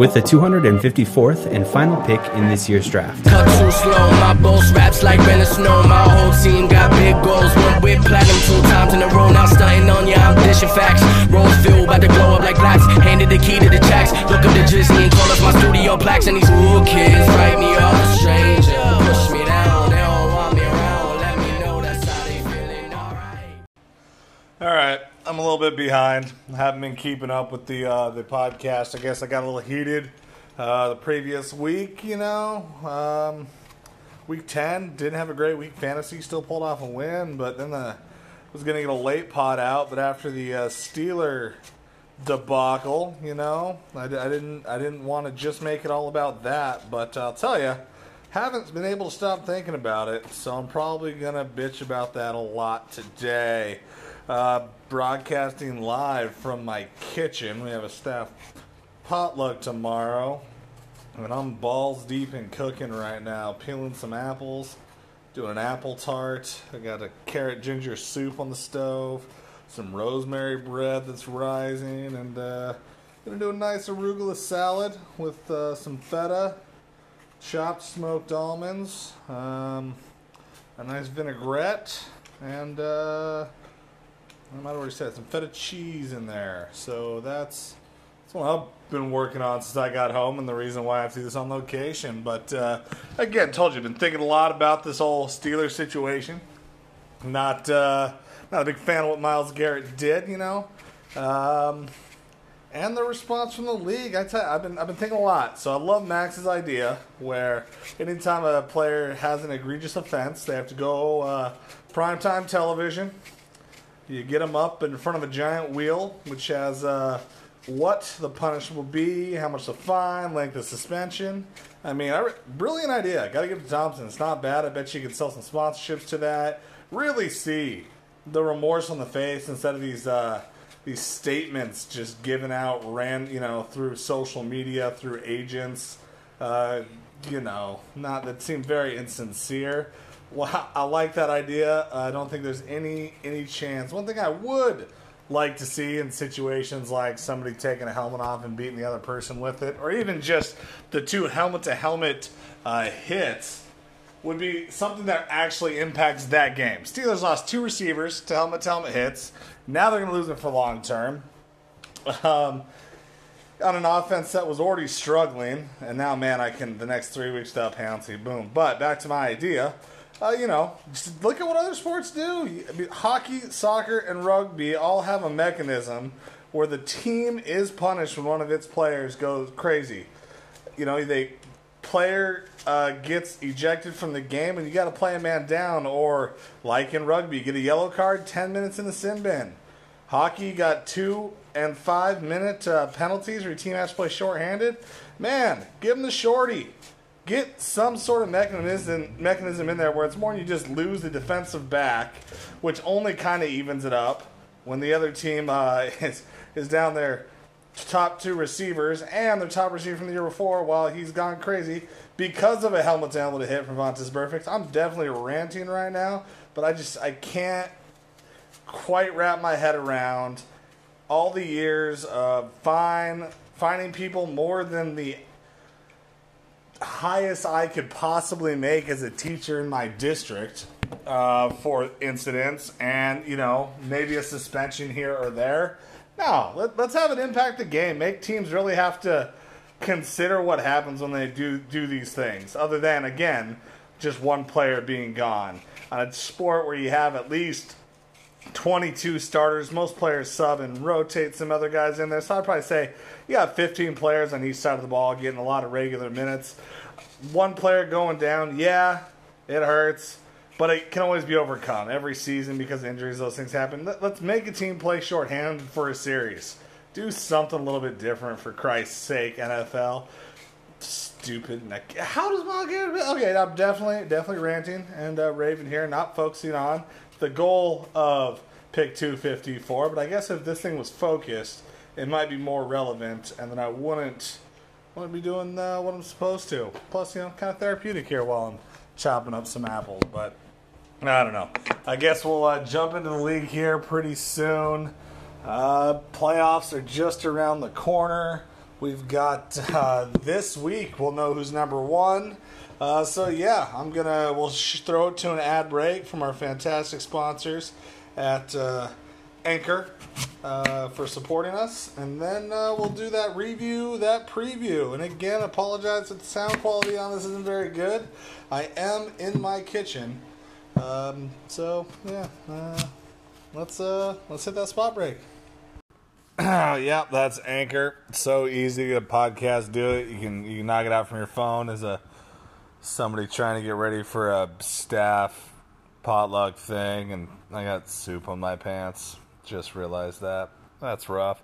with the 254th and final pick in this year's draft. Cut too slow, my boss raps like Ben Snow. My whole team got big goals. One with platinum two times in a row. Now on I'm dishing facts. Filled, about to glow up like. Handed the key to the. Look up the and call my studio plaques. And these kids write me off stranger. Push me I'm a little bit behind. I haven't been keeping up with the uh, the podcast. I guess I got a little heated uh, the previous week. You know, um, week ten didn't have a great week. Fantasy still pulled off a win, but then the was going to get a late pot out. But after the uh, Steeler debacle, you know, I, I didn't I didn't want to just make it all about that. But I'll tell you. Haven't been able to stop thinking about it, so I'm probably gonna bitch about that a lot today. Uh, broadcasting live from my kitchen. We have a staff potluck tomorrow, and I'm balls deep in cooking right now. Peeling some apples, doing an apple tart. I got a carrot ginger soup on the stove, some rosemary bread that's rising, and uh, gonna do a nice arugula salad with uh, some feta, chopped smoked almonds, um, a nice vinaigrette, and. Uh, I might already said some feta cheese in there. So that's that's what I've been working on since I got home, and the reason why I have to do this on location. But uh, again, told you, I've been thinking a lot about this whole Steelers situation. Not uh, not a big fan of what Myles Garrett did, you know, um, and the response from the league. I tell you, I've been I've been thinking a lot. So I love Max's idea where anytime a player has an egregious offense, they have to go uh, primetime television. You get them up in front of a giant wheel, which has uh, what the punishment will be, how much the fine, length of suspension. I mean, I, brilliant idea. Got to give it to Thompson. It's not bad. I bet you could sell some sponsorships to that. Really see the remorse on the face instead of these uh, these statements just given out ran you know through social media through agents. Uh, you know, not that seem very insincere. Well, I like that idea. I don't think there's any any chance. One thing I would like to see in situations like somebody taking a helmet off and beating the other person with it, or even just the two helmet to helmet uh, hits, would be something that actually impacts that game. Steelers lost two receivers to helmet to helmet hits. Now they're going to lose it for long term. Um, on an offense that was already struggling, and now, man, I can the next three weeks to up Pouncey, boom. But back to my idea uh, you know, just look at what other sports do. I mean, hockey, soccer, and rugby all have a mechanism where the team is punished when one of its players goes crazy. You know, they player uh, gets ejected from the game, and you got to play a man down. Or like in rugby, get a yellow card, ten minutes in the sin bin. Hockey got two and five minute uh, penalties, where your team has to play shorthanded. Man, give them the shorty get some sort of mechanism mechanism in there where it's more you just lose the defensive back, which only kind of evens it up when the other team uh, is is down there top two receivers and their top receiver from the year before while he's gone crazy because of a helmet to helmet hit from Vontaze Burfict. I'm definitely ranting right now, but I just I can't quite wrap my head around all the years of fine finding people more than the highest I could possibly make as a teacher in my district uh, for incidents, and you know maybe a suspension here or there. No, let, us have it impact the game. Make teams really have to consider what happens when they do do these things. Other than again, just one player being gone on a sport where you have at least 22 starters. Most players sub and rotate some other guys in there. So I'd probably say you got 15 players on each side of the ball getting a lot of regular minutes. One player going down, yeah, it hurts, but it can always be overcome every season because injuries, those things happen. Let's make a team play shorthanded for a series. Do something a little bit different for Christ's sake, NFL. Stupid. How does Myles Garrett? Okay, I'm definitely definitely ranting and uh, raving here, not focusing on the goal of pick 254. But I guess if this thing was focused, it might be more relevant, and then I wouldn't wouldn't be doing uh, what I'm supposed to. Plus, you know, kind of therapeutic here while I'm chopping up some apples. But I don't know. I guess we'll uh, jump into the league here pretty soon. Uh, playoffs are just around the corner. We've got uh, this week. We'll know who's number one. Uh, so yeah, I'm gonna we'll sh- throw it to an ad break from our fantastic sponsors at uh, Anchor uh, for supporting us, and then uh, we'll do that review, that preview. And again, apologize that the sound quality on this isn't very good. I am in my kitchen, um, so yeah. Uh, let's uh let's hit that spot break. yep, that's Anchor. So easy to get a podcast. Do it. You can you can knock it out from your phone as a somebody trying to get ready for a staff potluck thing, and I got soup on my pants. Just realized that. That's rough.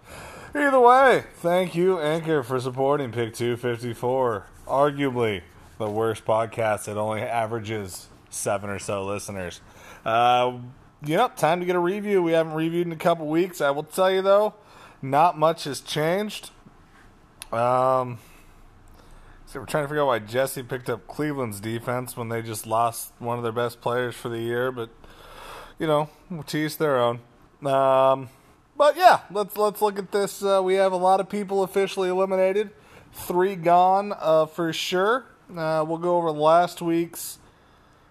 Either way, thank you, Anchor, for supporting Pick 254. Arguably the worst podcast that only averages seven or so listeners. Uh, yep, time to get a review. We haven't reviewed in a couple weeks. I will tell you, though, not much has changed. Um, so we're trying to figure out why Jesse picked up Cleveland's defense when they just lost one of their best players for the year, but you know, to each their own. Um, but yeah, let's let's look at this. Uh, we have a lot of people officially eliminated, three gone uh, for sure. Uh, we'll go over last week's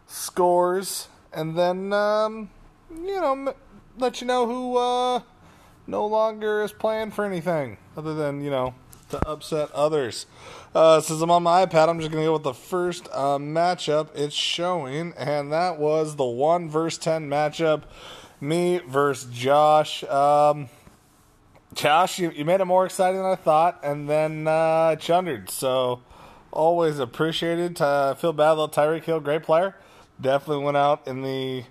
scores, and then um, you know let you know who uh, no longer is playing for anything other than you know to upset others. Uh, since I'm on my iPad, I'm just going to go with the first uh, matchup it's showing, and that was the 1 versus 10 matchup. Me versus Josh. Um, Josh, you, you made it more exciting than I thought, and then uh, chundered. So, always appreciated. Feel bad, little Tyreek Hill, great player. Definitely went out in the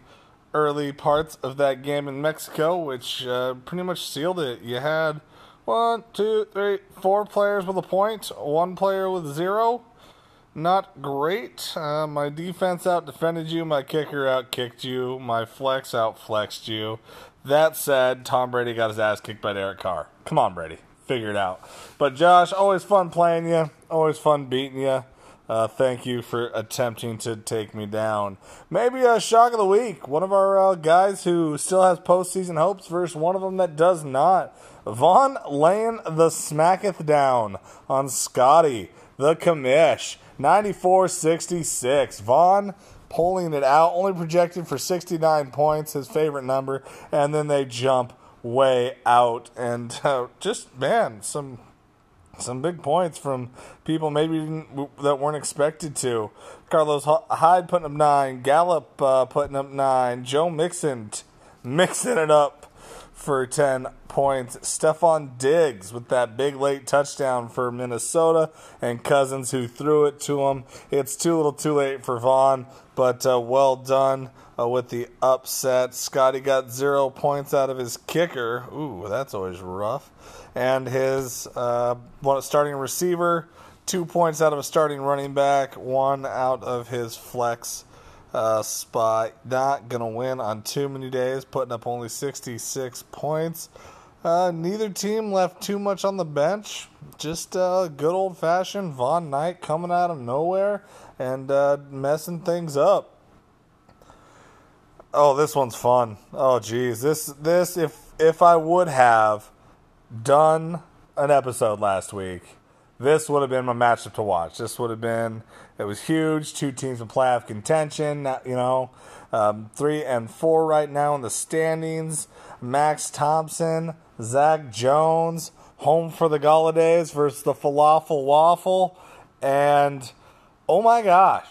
early parts of that game in Mexico, which uh, pretty much sealed it. You had one, two, three, four players with a point, one player with zero. Not great. Uh, my defense out defended you, my kicker out kicked you, my flex out flexed you. That said, Tom Brady got his ass kicked by Derek Carr. Come on, Brady. Figure it out. But Josh, always fun playing you, always fun beating you. Uh, thank you for attempting to take me down. Maybe a shock of the week. One of our uh, guys who still has postseason hopes versus one of them that does not. Vaughn laying the smacketh down on Scotty, the commish. 94 66. Vaughn pulling it out, only projected for 69 points, his favorite number, and then they jump way out. And uh, just, man, some. Some big points from people maybe that weren't expected to. Carlos Hyde putting up nine, Gallup uh, putting up nine, Joe Mixon t- mixing it up for 10 points. Stefon Diggs with that big late touchdown for Minnesota, and Cousins who threw it to him. It's too little too late for Vaughn, but uh, well done uh, with the upset. Scotty got zero points out of his kicker. Ooh, that's always rough. And his uh, starting receiver, two points out of a starting running back, one out of his flex uh, spot. Not going to win on too many days, putting up only 66 points. Uh, neither team left too much on the bench. Just uh, good old fashioned Vaughn Knight coming out of nowhere and uh, messing things up. Oh, this one's fun. Oh, geez, this this if if I would have done an episode last week, this would have been my matchup to watch. This would have been it was huge. Two teams in playoff contention. You know, um, three and four right now in the standings. Max Thompson, Zach Jones, home for the Golladay versus the Falafel Waffle, and oh my gosh,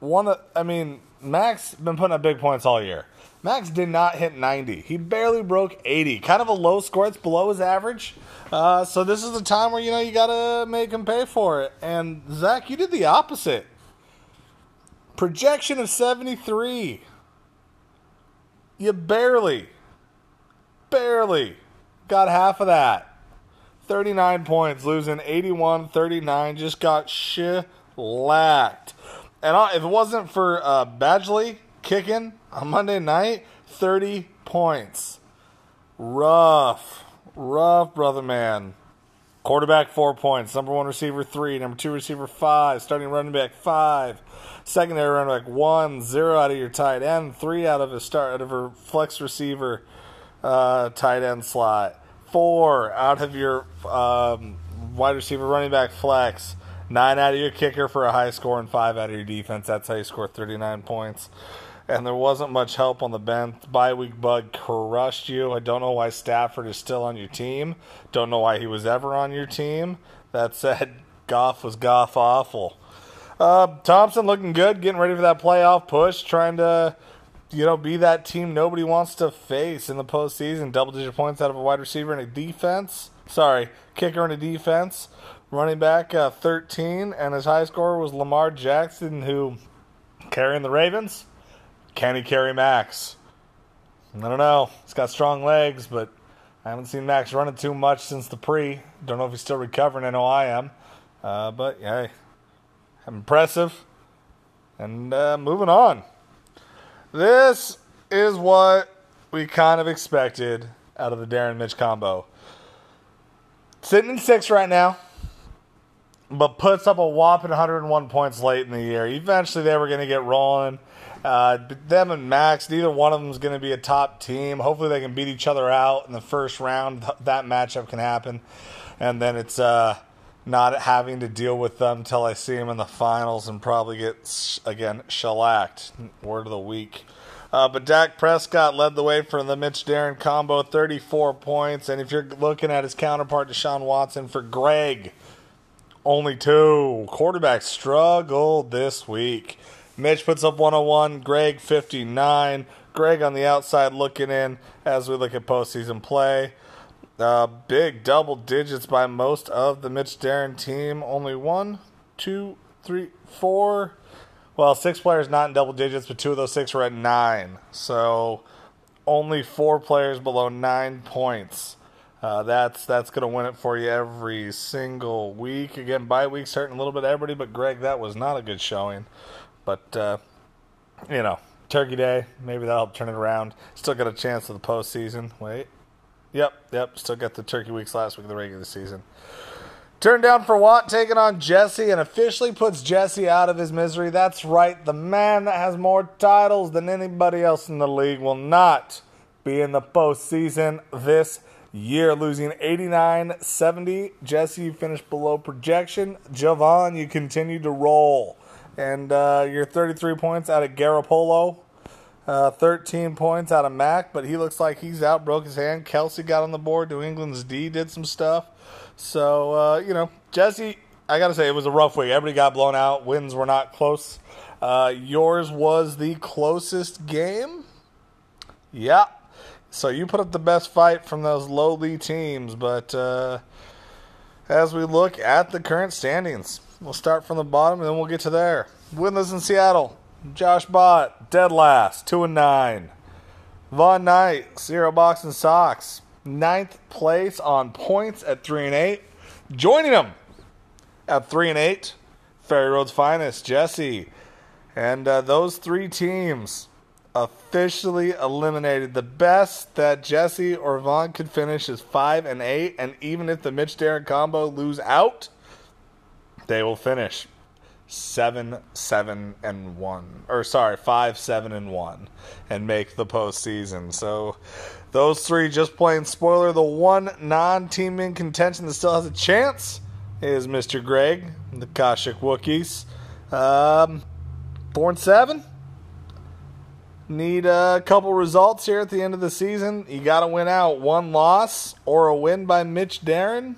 one. Of, I mean, Max been putting up big points all year. Max did not hit 90. He barely broke 80. Kind of a low score. It's below his average. Uh, so this is the time where you know you gotta make him pay for it. And Zach, you did the opposite. Projection of 73. You barely, barely got half of that. 39 points, losing 81 39. Just got shellacked. And if it wasn't for uh, Badgley kicking on Monday night, 30 points. Rough. Rough, brother man. Quarterback, four points. Number one receiver, three. Number two receiver, five. Starting running back, five. Secondary running back, one. Zero out of your tight end. Three out of a start out of her flex receiver uh, tight end slot. four out of your um, wide receiver, running back, flex. Nine out of your kicker for a high score, and five out of your defense. That's how you score 39 points. And there wasn't much help on the bench. Bye week bug crushed you. I don't know why Stafford is still on your team. Don't know why he was ever on your team. That said, Goff was Goff awful. Uh, Thompson looking good, getting ready for that playoff push, trying to, you know, be that team nobody wants to face in the postseason. Double digit points out of a wide receiver and a defense. Sorry, kicker and a defense. Running back uh, 13, and his high scorer was Lamar Jackson, who carrying the Ravens. Can he carry Max? I don't know. He's got strong legs, but I haven't seen Max running too much since the pre. Don't know if he's still recovering. I know I am. Uh, but yeah, impressive. And uh, moving on. This is what we kind of expected out of the Darren Mitch combo. Sitting in six right now, but puts up a whopping 101 points late in the year. Eventually, they were going to get rolling. Uh, them and Max, neither one of them is going to be a top team. Hopefully, they can beat each other out in the first round. That matchup can happen, and then it's uh, not having to deal with them until I see them in the finals and probably get again shellacked. Word of the week. Uh, but Dak Prescott led the way for the Mitch Darren combo, 34 points. And if you're looking at his counterpart, Deshaun Watson, for Greg, only two. Quarterback struggled this week. Mitch puts up 101, Greg 59. Greg on the outside looking in as we look at postseason play. Uh, big double digits by most of the Mitch Darren team. Only one, two, three, four well, six players not in double digits, but two of those six were at nine. So only four players below nine points. Uh, that's that's going to win it for you every single week. Again, bye weeks hurting a little bit everybody, but Greg, that was not a good showing. But uh, you know, Turkey Day, maybe that'll help turn it around. Still got a chance of the postseason. Wait, yep, yep, still got the Turkey weeks last week of the regular season. Turn down for Watt taking on Jesse and officially puts Jesse out of his misery. That's right, the man that has more titles than anybody else in the league will not be in the postseason this year, losing 89 70. Jesse, you finished below projection. Javon, you continue to roll. And uh, you're 33 points out of Garoppolo, uh, 13 points out of Mack, but he looks like he's out, broke his hand. Kelce got on the board. New England's D did some stuff. So, uh, you know, Jesse, I got to say, it was a rough week. Everybody got blown out. Wins were not close. Uh, yours was the closest game. Yeah. So you put up the best fight from those lowly teams. But uh, as we look at the current standings, we'll start from the bottom and then we'll get to there. Winless in Seattle. Josh Bott, dead last, 2 and 9. Vaughn Knight, zero box and socks ninth place on points at three and eight. Joining them at three and eight, Ferry Road's finest, Jesse, and uh, those three teams officially eliminated. The best that Jesse or Vaughn could finish is five and eight, and even if the Mitch Darren combo lose out, they will finish seven, seven, and one, or sorry, five, seven, and one, and make the postseason. So those three just playing spoiler. The one non-team in contention that still has a chance is Mr. Greg, the Kashyyyk Wookiees. Um, and seven. Need a couple results here at the end of the season. You got to win out one loss or a win by Mitch Darren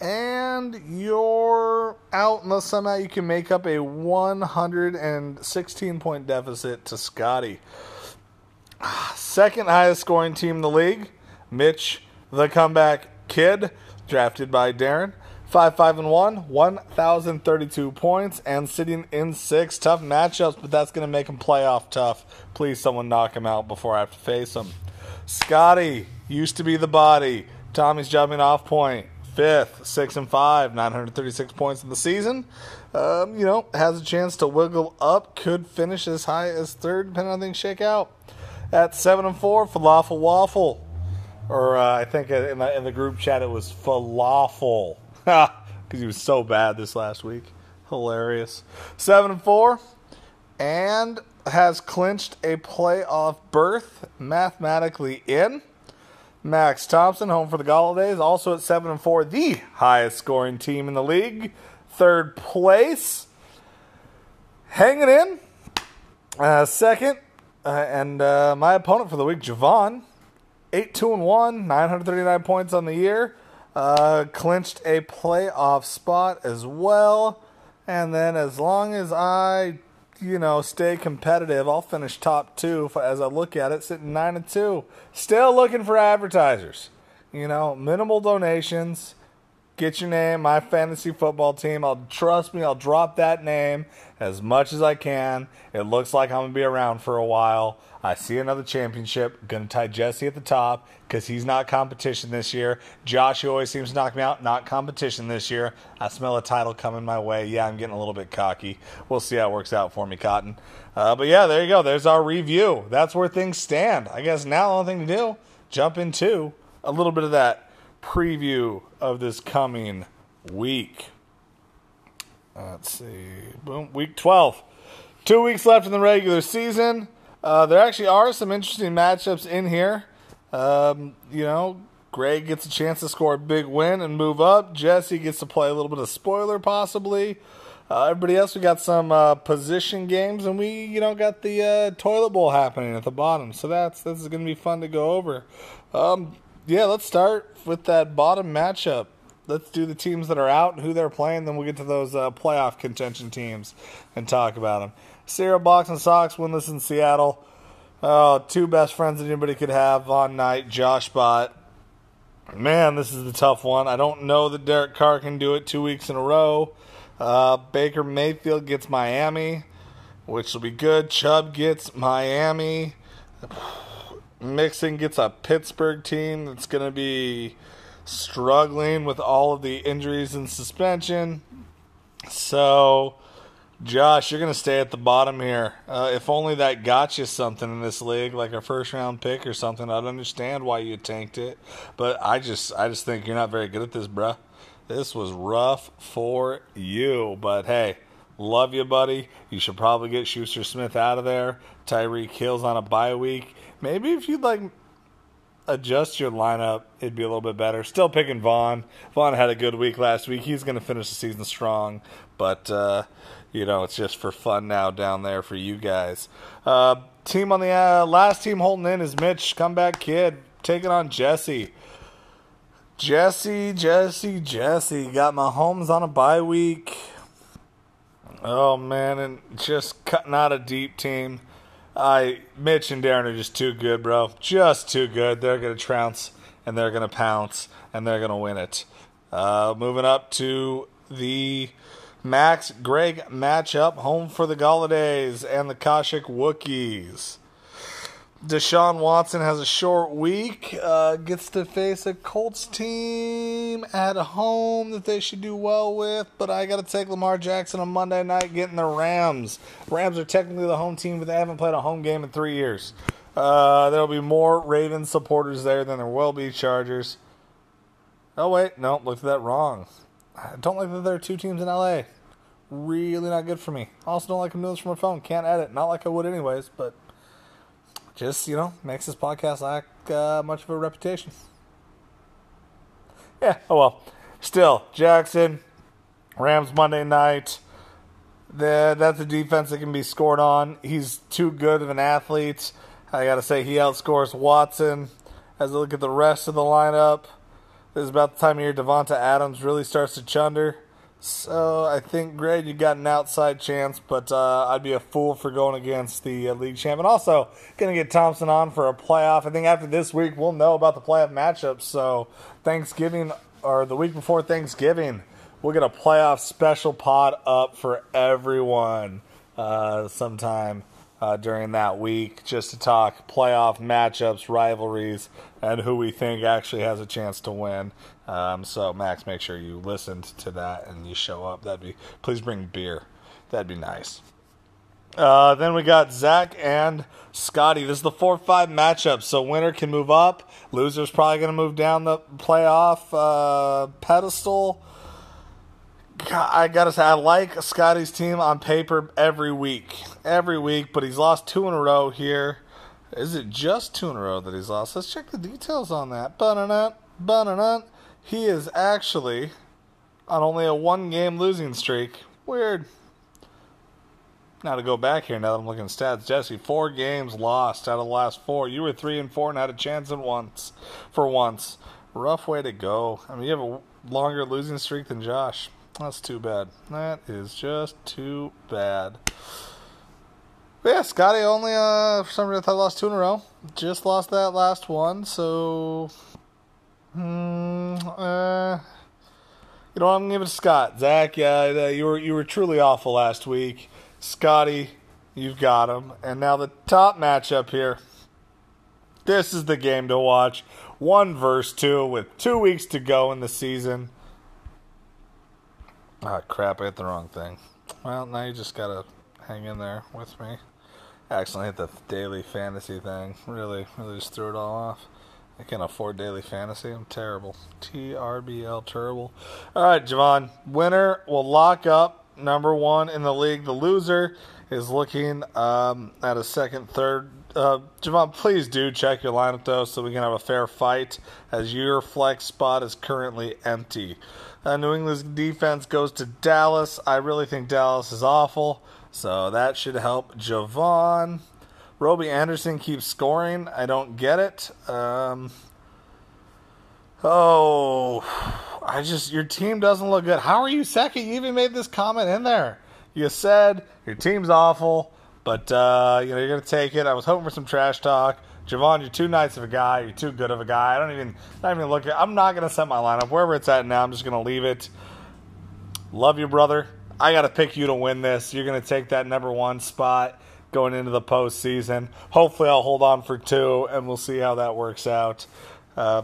and you're out unless somehow you can make up a 116 point deficit to Scotty. Second highest scoring team in the league, Mitch, the comeback kid, drafted by Darren. 5 5 and 1, 1,032 points, and sitting in six. Tough matchups, but that's going to make him playoff tough. Please, someone knock him out before I have to face him. Scotty used to be the body. Tommy's jumping off point fifth, six and five, 936 points in the season. Um, you know, has a chance to wiggle up. Could finish as high as third, depending on things shake out. At seven and four, falafel waffle, or uh, I think in the, in the group chat it was falafel, because he was so bad this last week. Hilarious. Seven and four, and has clinched a playoff berth mathematically in. Max Thompson, home for the Golladays, also at 7 and 4, the highest scoring team in the league. Third place. Hanging in. Uh, second. Uh, and uh, my opponent for the week, Javon, 8 2 and 1, 939 points on the year. Uh, clinched a playoff spot as well. And then as long as I you know, stay competitive, I'll finish top two as I look at it, sitting nine and two. Still looking for advertisers. You know, minimal donations. Get your name, my fantasy football team. I'll trust me, I'll drop that name as much as I can. It looks like I'm gonna be around for a while. I see another championship. Gonna tie Jesse at the top because he's not competition this year. Josh always seems to knock me out. Not competition this year. I smell a title coming my way. Yeah, I'm getting a little bit cocky. We'll see how it works out for me, Cotton. Uh, but yeah, there you go. There's our review. That's where things stand. I guess now the only thing to do, jump into a little bit of that preview of this coming week. Let's see. Boom. Week 12. Two weeks left in the regular season. Uh, there actually are some interesting matchups in here. Um, you know, Greg gets a chance to score a big win and move up. Jesse gets to play a little bit of spoiler, possibly. Uh, everybody else, we got some uh, position games, and we, you know, got the uh, toilet bowl happening at the bottom. So that's this is going to be fun to go over. Um, yeah, let's start with that bottom matchup. Let's do the teams that are out and who they're playing. Then we'll get to those uh, playoff contention teams and talk about them. Cereal Box and Sox winless in Seattle. Oh, two best friends that anybody could have on night. Josh Bott. Man, this is the tough one. I don't know that Derek Carr can do it two weeks in a row. Uh, Baker Mayfield gets Miami, which will be good. Chubb gets Miami. Mixon gets a Pittsburgh team that's going to be struggling with all of the injuries and suspension. So Josh, you're going to stay at the bottom here. Uh, if only that got you something in this league, like a first round pick or something, I'd understand why you tanked it. But I just, I just think you're not very good at this, bruh. This was rough for you. But hey, love you, buddy. You should probably get Schuster Smith out of there. Tyreek Hill's on a bye week. Maybe if you'd like adjust your lineup, it'd be a little bit better. Still picking Vaughn. Vaughn had a good week last week. He's going to finish the season strong. But, uh, you know, it's just for fun now down there for you guys. Uh, team on the uh, last team holding in is Mitch, comeback kid, taking on Jesse. Jesse, Jesse, Jesse got Mahomes on a bye week. Oh man, and just cutting out a deep team. I Mitch and Darren are just too good, bro. Just too good. They're gonna trounce and they're gonna pounce and they're gonna win it. Uh, moving up to the Max Greg matchup, home for the Golladays and the Kashyyyk Wookiees. Deshaun Watson has a short week, uh, gets to face a Colts team at home that they should do well with, but I got to take Lamar Jackson on Monday night getting the Rams. Rams are technically the home team, but they haven't played a home game in three years. Uh, there'll be more Ravens supporters there than there will be Chargers. Oh, wait, no, looked at that wrong. I don't like that there are two teams in LA. Really not good for me. Also, don't like them doing this from my phone. Can't edit. Not like I would anyways, but just you know makes this podcast lack uh, much of a reputation. Yeah. Oh well. Still, Jackson, Rams Monday night. The, that's a defense that can be scored on. He's too good of an athlete. I got to say, he outscores Watson. As I look at the rest of the lineup, this is about the time of year Davante Adams really starts to chunder. So I think, Greg, you got an outside chance, but uh, I'd be a fool for going against the uh, league champ. And also, going to get Thompson on for a playoff. I think after this week, we'll know about the playoff matchups. So Thanksgiving or the week before Thanksgiving, we'll get a playoff special pod up for everyone uh, sometime uh, during that week just to talk playoff matchups, rivalries, and who we think actually has a chance to win. Um, so Max, make sure you listened to that and you show up. That'd be please bring beer. That'd be nice. Uh, then we got Zach and Scotty. This is the four five matchup, so winner can move up. Loser's probably going to move down the playoff uh, pedestal. I gotta say, I like Scotty's team on paper every week, every week, but he's lost two in a row here. Is it just two in a row that he's lost? Let's check the details on that. Ba-na-na, ba-na-na. He is actually on only a one game losing streak. Weird. Now to go back here, now that I'm looking at stats, Jesse, four games lost out of the last four. You were three and four and had a chance at once for once. Rough way to go. I mean, you have a longer losing streak than Josh. That's too bad. That is just too bad. But yeah, Scotty only uh for some reason I lost two in a row. Just lost that last one, so hmm, uh you know I'm gonna give it to Scott. Zach, yeah, you were you were truly awful last week. Scotty, you've got him. And now the top matchup here. This is the game to watch. One verse two with two weeks to go in the season. Ah, crap, I hit the wrong thing. Well, now you just gotta hang in there with me. I accidentally hit the daily fantasy thing. Really, really just threw it all off. I can't afford daily fantasy. I'm terrible. TRBL terrible. All right, Javon. Winner will lock up number one in the league. The loser is looking um, at a second, third. Uh, Javon, please do check your lineup though, so we can have a fair fight. As your flex spot is currently empty. Uh, New England's defense goes to Dallas. I really think Dallas is awful, so that should help Javon. Robbie Anderson keeps scoring. I don't get it. Um, oh, I just your team doesn't look good. How are you second? You even made this comment in there. You said your team's awful, but uh, you know you're gonna take it. I was hoping for some trash talk. Javon, you're too nice of a guy. You're too good of a guy. I don't even, not even look at. I'm not gonna set my lineup wherever it's at now. I'm just gonna leave it. Love you, brother. I gotta pick you to win this. You're gonna take that number one spot going into the postseason. Hopefully, I'll hold on for two, and we'll see how that works out. Uh,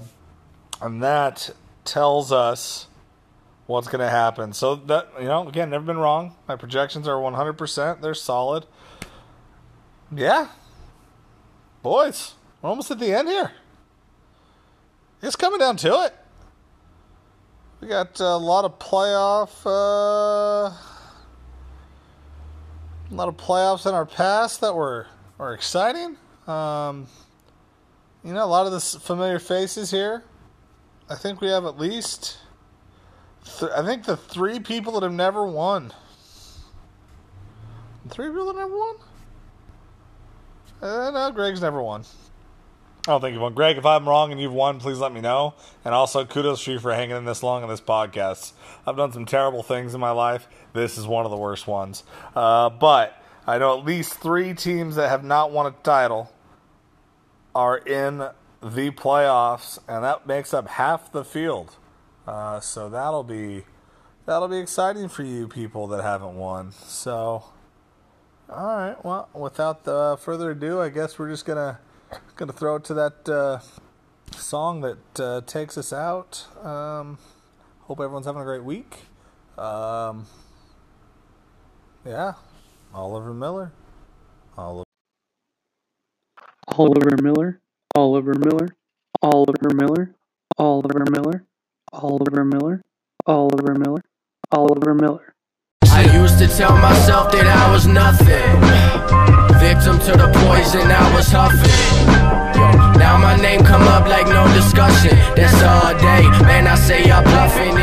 and that tells us what's going to happen. So that you know, again, never been wrong. My projections are 100%. They're solid. Yeah. Boys, we're almost at the end here. It's coming down to it. We got a lot of playoff uh, a lot of playoffs in our past that were were exciting. Um, you know, a lot of the familiar faces here. I think we have at least. Th- I think the three people that have never won. Three people that never won. Uh, no, Greg's never won. I don't think you've won. Greg, if I'm wrong and you've won, please let me know. And also, kudos to you for hanging in this long on this podcast. I've done some terrible things in my life. This is one of the worst ones. Uh, but I know at least three teams that have not won a title are in the playoffs, and that makes up half the field. Uh, so that'll be that'll be exciting for you people that haven't won. So, all right. Well, without the further ado, I guess we're just gonna gonna throw it to that uh, song that uh, takes us out. Um, hope everyone's having a great week. Um, yeah, Oliver Miller. Oliver. Oliver Miller. Oliver Miller, Oliver Miller, Oliver Miller, Oliver Miller, Oliver Miller, Oliver Miller. I used to tell myself that I was nothing. Victim to the poison I was huffing. Now my name come up like no discussion. That's all day. Man, I say y'all bluffing